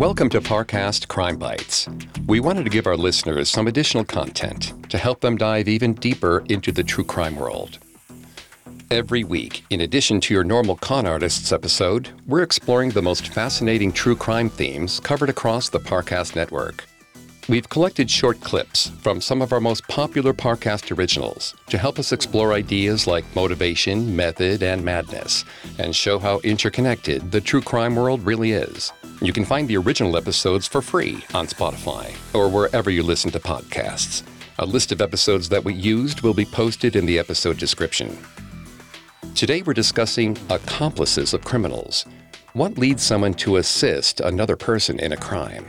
Welcome to Parcast Crime Bites. We wanted to give our listeners some additional content to help them dive even deeper into the true crime world. Every week, in addition to your normal Con Artists episode, we're exploring the most fascinating true crime themes covered across the Parcast network. We've collected short clips from some of our most popular Parcast originals to help us explore ideas like motivation, method, and madness, and show how interconnected the true crime world really is. You can find the original episodes for free on Spotify or wherever you listen to podcasts. A list of episodes that we used will be posted in the episode description. Today we're discussing accomplices of criminals. What leads someone to assist another person in a crime?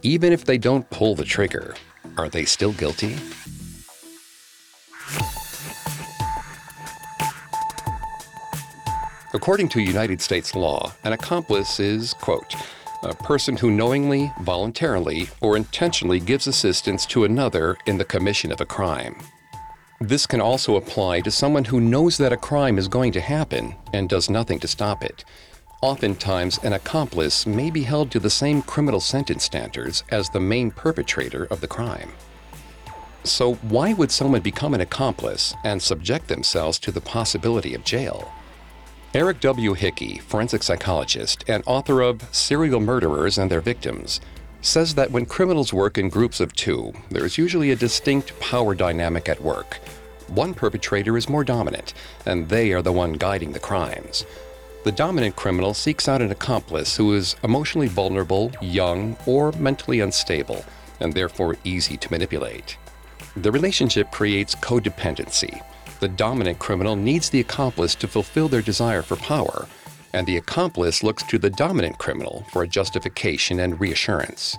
Even if they don't pull the trigger, are they still guilty? According to United States law, an accomplice is, quote, a person who knowingly, voluntarily, or intentionally gives assistance to another in the commission of a crime. This can also apply to someone who knows that a crime is going to happen and does nothing to stop it. Oftentimes, an accomplice may be held to the same criminal sentence standards as the main perpetrator of the crime. So, why would someone become an accomplice and subject themselves to the possibility of jail? Eric W. Hickey, forensic psychologist and author of Serial Murderers and Their Victims, says that when criminals work in groups of two, there is usually a distinct power dynamic at work. One perpetrator is more dominant, and they are the one guiding the crimes. The dominant criminal seeks out an accomplice who is emotionally vulnerable, young, or mentally unstable, and therefore easy to manipulate. The relationship creates codependency, the dominant criminal needs the accomplice to fulfill their desire for power, and the accomplice looks to the dominant criminal for a justification and reassurance.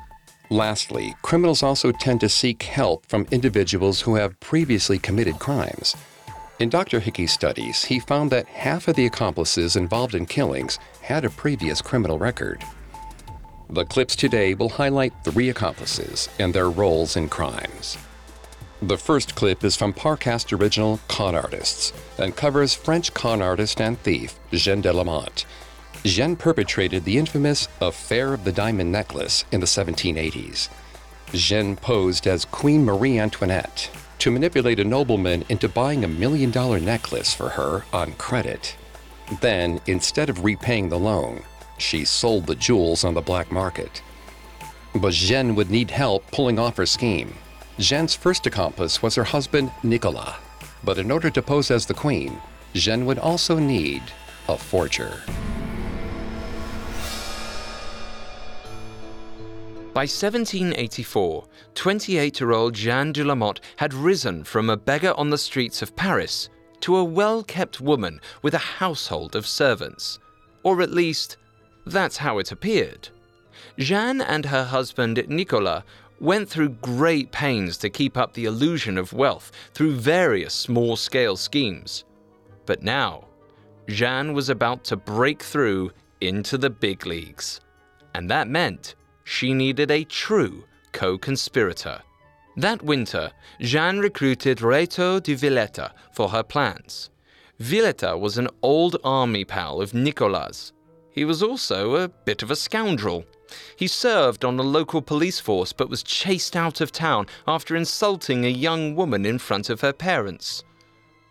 Lastly, criminals also tend to seek help from individuals who have previously committed crimes. In Dr. Hickey's studies, he found that half of the accomplices involved in killings had a previous criminal record. The clips today will highlight three accomplices and their roles in crimes. The first clip is from Parcast original Con Artists and covers French con artist and thief Jeanne de Lamotte. Jeanne perpetrated the infamous Affair of the Diamond Necklace in the 1780s. Jeanne posed as Queen Marie Antoinette to manipulate a nobleman into buying a million dollar necklace for her on credit. Then, instead of repaying the loan, she sold the jewels on the black market. But Jeanne would need help pulling off her scheme Jeanne's first accomplice was her husband, Nicolas. But in order to pose as the queen, Jeanne would also need a forger. By 1784, 28 year old Jeanne de Lamotte had risen from a beggar on the streets of Paris to a well kept woman with a household of servants. Or at least, that's how it appeared. Jeanne and her husband Nicolas went through great pains to keep up the illusion of wealth through various small scale schemes. But now, Jeanne was about to break through into the big leagues. and that meant she needed a true co conspirator. That winter, Jeanne recruited Rétaux de Villette for her plans. Villeta was an old army pal of Nicolas. He was also a bit of a scoundrel. He served on a local police force but was chased out of town after insulting a young woman in front of her parents.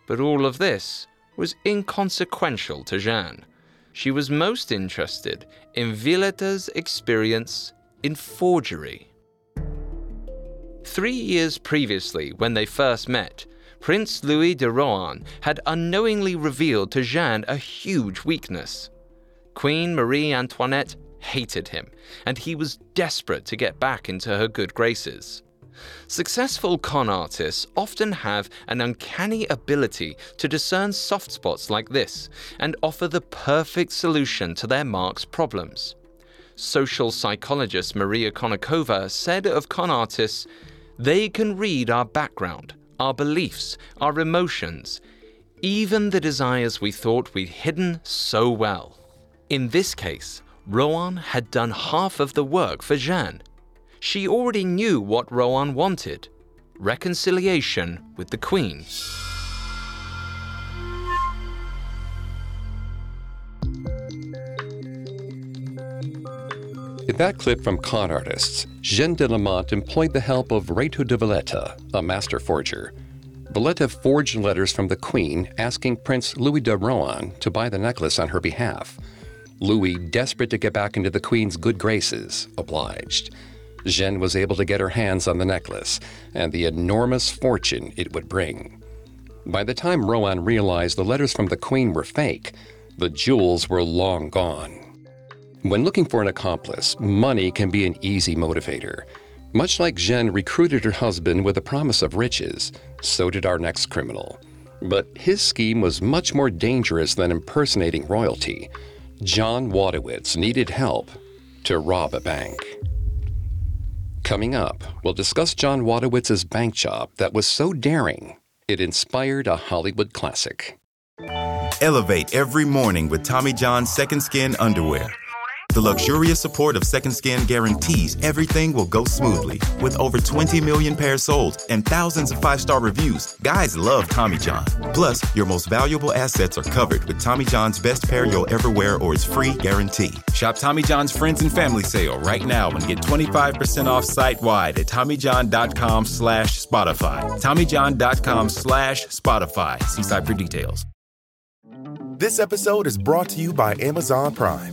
But all of this was inconsequential to Jeanne. She was most interested in Villette's experience in forgery. Three years previously, when they first met, Prince Louis de Rohan had unknowingly revealed to Jeanne a huge weakness. Queen Marie Antoinette hated him, and he was desperate to get back into her good graces. Successful con artists often have an uncanny ability to discern soft spots like this and offer the perfect solution to their mark's problems. Social psychologist Maria Konnikova said of con artists, they can read our background, our beliefs, our emotions, even the desires we thought we'd hidden so well. In this case, Rohan had done half of the work for Jeanne. She already knew what Rohan wanted reconciliation with the Queen. In that clip from Con Artists, Jeanne de Lamotte employed the help of Rétaux de Villette, a master forger. Villeta forged letters from the Queen asking Prince Louis de Rohan to buy the necklace on her behalf. Louis, desperate to get back into the Queen's good graces, obliged. Jeanne was able to get her hands on the necklace and the enormous fortune it would bring. By the time Rohan realized the letters from the Queen were fake, the jewels were long gone. When looking for an accomplice, money can be an easy motivator. Much like Jeanne recruited her husband with a promise of riches, so did our next criminal. But his scheme was much more dangerous than impersonating royalty. John Wojtowicz needed help to rob a bank. Coming up, we'll discuss John Wojtowicz's bank job that was so daring, it inspired a Hollywood classic. Elevate every morning with Tommy John's Second Skin underwear. The luxurious support of Second Skin guarantees everything will go smoothly. With over 20 million pairs sold and thousands of five star reviews, guys love Tommy John. Plus, your most valuable assets are covered with Tommy John's best pair you'll ever wear or its free guarantee. Shop Tommy John's Friends and Family Sale right now and get 25% off site wide at TommyJohn.com slash Spotify. TommyJohn.com slash Spotify. See site for details. This episode is brought to you by Amazon Prime.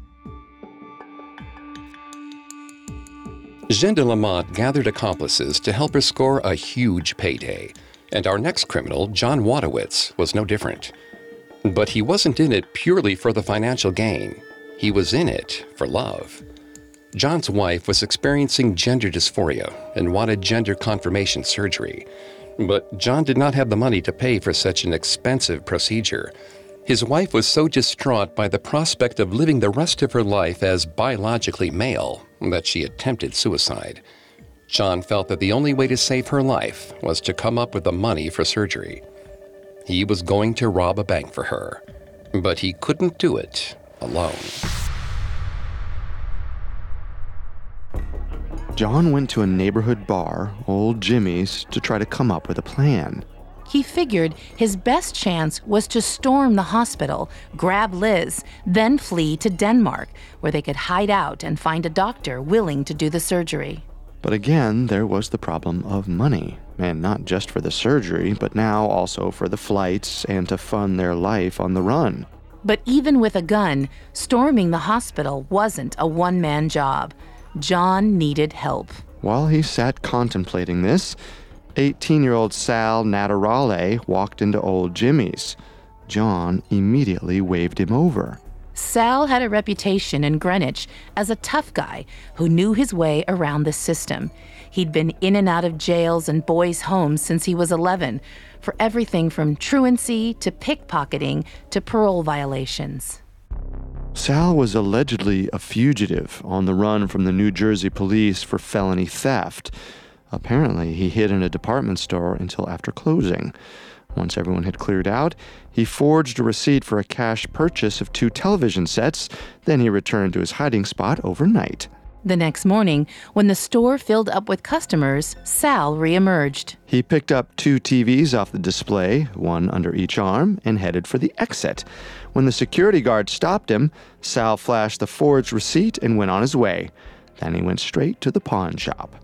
Jeanne de gathered accomplices to help her score a huge payday, and our next criminal, John Wojtowicz, was no different. But he wasn't in it purely for the financial gain. He was in it for love. John's wife was experiencing gender dysphoria and wanted gender confirmation surgery. But John did not have the money to pay for such an expensive procedure. His wife was so distraught by the prospect of living the rest of her life as biologically male that she attempted suicide. John felt that the only way to save her life was to come up with the money for surgery. He was going to rob a bank for her, but he couldn't do it alone. John went to a neighborhood bar, Old Jimmy's, to try to come up with a plan. He figured his best chance was to storm the hospital, grab Liz, then flee to Denmark, where they could hide out and find a doctor willing to do the surgery. But again, there was the problem of money, and not just for the surgery, but now also for the flights and to fund their life on the run. But even with a gun, storming the hospital wasn't a one man job. John needed help. While he sat contemplating this, 18 year old Sal Naturile walked into old Jimmy's. John immediately waved him over. Sal had a reputation in Greenwich as a tough guy who knew his way around the system. He'd been in and out of jails and boys' homes since he was 11 for everything from truancy to pickpocketing to parole violations. Sal was allegedly a fugitive on the run from the New Jersey police for felony theft. Apparently, he hid in a department store until after closing. Once everyone had cleared out, he forged a receipt for a cash purchase of two television sets. Then he returned to his hiding spot overnight. The next morning, when the store filled up with customers, Sal reemerged. He picked up two TVs off the display, one under each arm, and headed for the exit. When the security guard stopped him, Sal flashed the forged receipt and went on his way. Then he went straight to the pawn shop.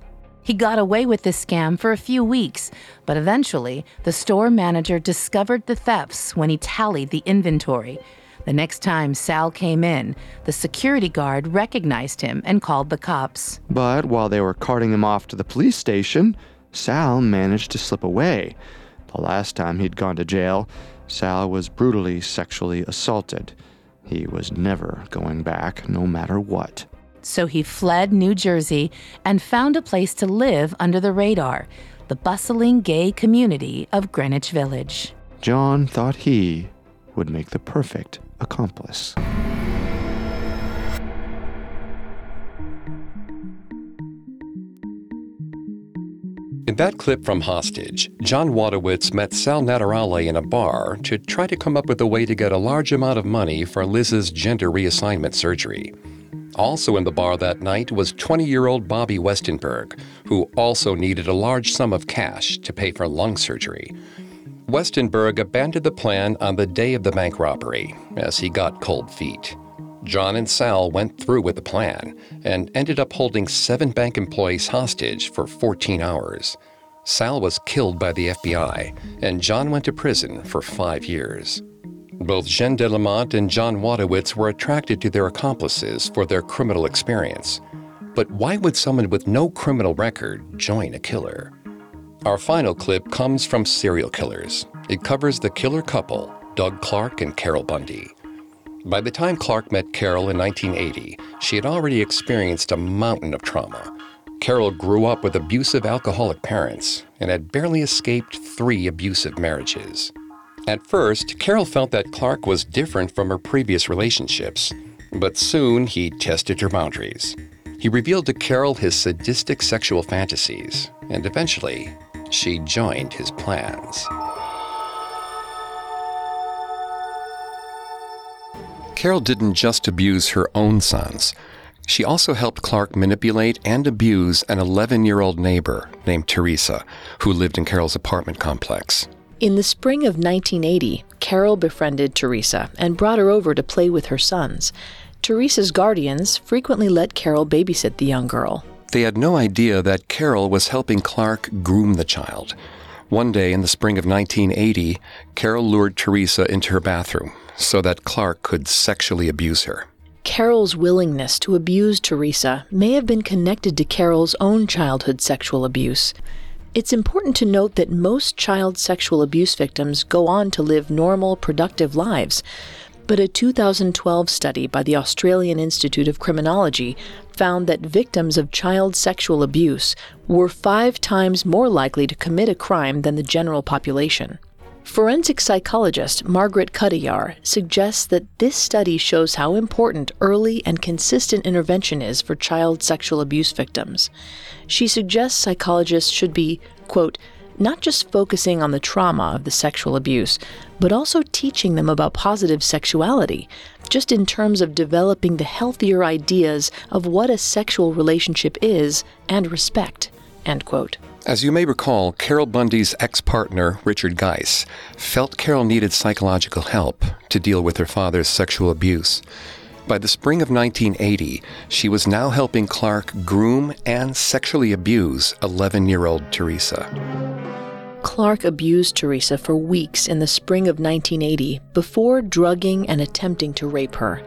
He got away with this scam for a few weeks, but eventually the store manager discovered the thefts when he tallied the inventory. The next time Sal came in, the security guard recognized him and called the cops. But while they were carting him off to the police station, Sal managed to slip away. The last time he'd gone to jail, Sal was brutally sexually assaulted. He was never going back, no matter what. So he fled New Jersey and found a place to live under the radar the bustling gay community of Greenwich Village. John thought he would make the perfect accomplice. In that clip from Hostage, John Wojtowicz met Sal Naturile in a bar to try to come up with a way to get a large amount of money for Liz's gender reassignment surgery. Also in the bar that night was 20 year old Bobby Westenberg, who also needed a large sum of cash to pay for lung surgery. Westenberg abandoned the plan on the day of the bank robbery as he got cold feet. John and Sal went through with the plan and ended up holding seven bank employees hostage for 14 hours. Sal was killed by the FBI, and John went to prison for five years. Both Jeanne de Lamotte and John Wojtowicz were attracted to their accomplices for their criminal experience. But why would someone with no criminal record join a killer? Our final clip comes from Serial Killers. It covers the killer couple, Doug Clark and Carol Bundy. By the time Clark met Carol in 1980, she had already experienced a mountain of trauma. Carol grew up with abusive alcoholic parents and had barely escaped three abusive marriages. At first, Carol felt that Clark was different from her previous relationships, but soon he tested her boundaries. He revealed to Carol his sadistic sexual fantasies, and eventually, she joined his plans. Carol didn't just abuse her own sons. She also helped Clark manipulate and abuse an 11 year old neighbor named Teresa, who lived in Carol's apartment complex. In the spring of 1980, Carol befriended Teresa and brought her over to play with her sons. Teresa's guardians frequently let Carol babysit the young girl. They had no idea that Carol was helping Clark groom the child. One day in the spring of 1980, Carol lured Teresa into her bathroom so that Clark could sexually abuse her. Carol's willingness to abuse Teresa may have been connected to Carol's own childhood sexual abuse. It's important to note that most child sexual abuse victims go on to live normal, productive lives. But a 2012 study by the Australian Institute of Criminology found that victims of child sexual abuse were five times more likely to commit a crime than the general population. Forensic psychologist Margaret Cutajar suggests that this study shows how important early and consistent intervention is for child sexual abuse victims. She suggests psychologists should be, quote, not just focusing on the trauma of the sexual abuse, but also teaching them about positive sexuality, just in terms of developing the healthier ideas of what a sexual relationship is and respect. End quote. As you may recall, Carol Bundy's ex partner, Richard Geis, felt Carol needed psychological help to deal with her father's sexual abuse. By the spring of 1980, she was now helping Clark groom and sexually abuse 11 year old Teresa. Clark abused Teresa for weeks in the spring of 1980 before drugging and attempting to rape her.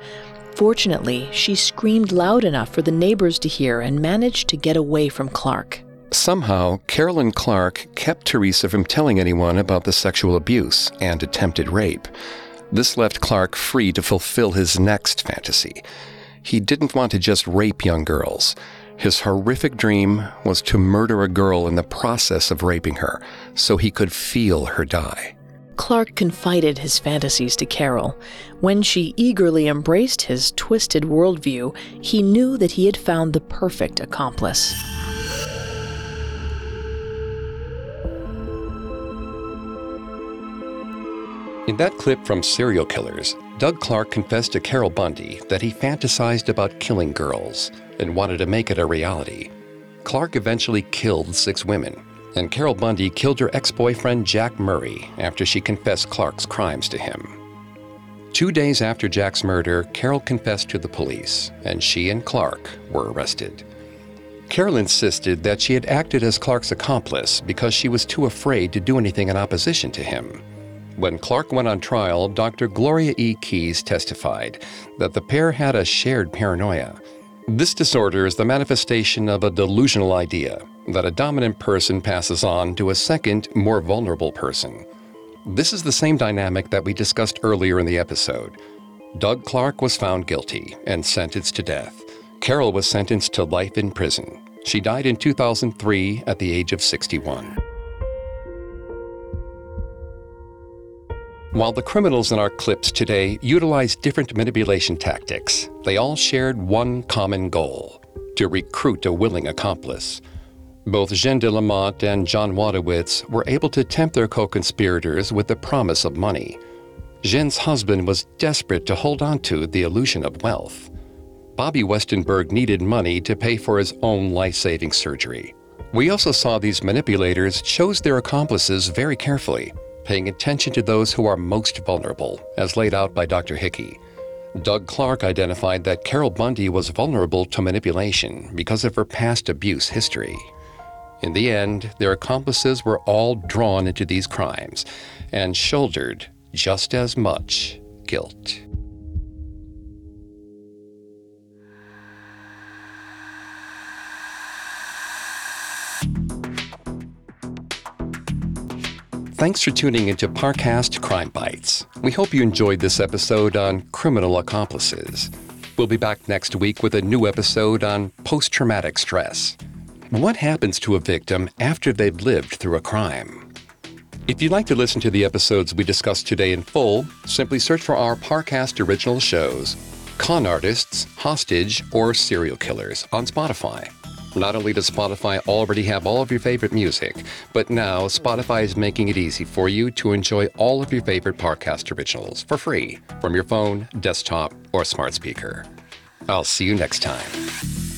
Fortunately, she screamed loud enough for the neighbors to hear and managed to get away from Clark. Somehow, Carol and Clark kept Teresa from telling anyone about the sexual abuse and attempted rape. This left Clark free to fulfill his next fantasy. He didn't want to just rape young girls. His horrific dream was to murder a girl in the process of raping her so he could feel her die. Clark confided his fantasies to Carol. When she eagerly embraced his twisted worldview, he knew that he had found the perfect accomplice. In that clip from Serial Killers, Doug Clark confessed to Carol Bundy that he fantasized about killing girls and wanted to make it a reality. Clark eventually killed six women, and Carol Bundy killed her ex boyfriend Jack Murray after she confessed Clark's crimes to him. Two days after Jack's murder, Carol confessed to the police, and she and Clark were arrested. Carol insisted that she had acted as Clark's accomplice because she was too afraid to do anything in opposition to him. When Clark went on trial, Dr. Gloria E. Keys testified that the pair had a shared paranoia. This disorder is the manifestation of a delusional idea that a dominant person passes on to a second, more vulnerable person. This is the same dynamic that we discussed earlier in the episode. Doug Clark was found guilty and sentenced to death. Carol was sentenced to life in prison. She died in 2003 at the age of 61. While the criminals in our clips today utilized different manipulation tactics, they all shared one common goal to recruit a willing accomplice. Both Jeanne de Lamotte and John Wojtowicz were able to tempt their co conspirators with the promise of money. Jeanne's husband was desperate to hold on to the illusion of wealth. Bobby Westenberg needed money to pay for his own life saving surgery. We also saw these manipulators chose their accomplices very carefully paying attention to those who are most vulnerable, as laid out by Dr. Hickey. Doug Clark identified that Carol Bundy was vulnerable to manipulation because of her past abuse history. In the end, their accomplices were all drawn into these crimes and shouldered just as much guilt. Thanks for tuning into Parcast Crime Bites. We hope you enjoyed this episode on criminal accomplices. We'll be back next week with a new episode on post traumatic stress. What happens to a victim after they've lived through a crime? If you'd like to listen to the episodes we discussed today in full, simply search for our Parcast original shows Con Artists, Hostage, or Serial Killers on Spotify. Not only does Spotify already have all of your favorite music, but now Spotify is making it easy for you to enjoy all of your favorite Parcast originals for free from your phone, desktop, or smart speaker. I'll see you next time.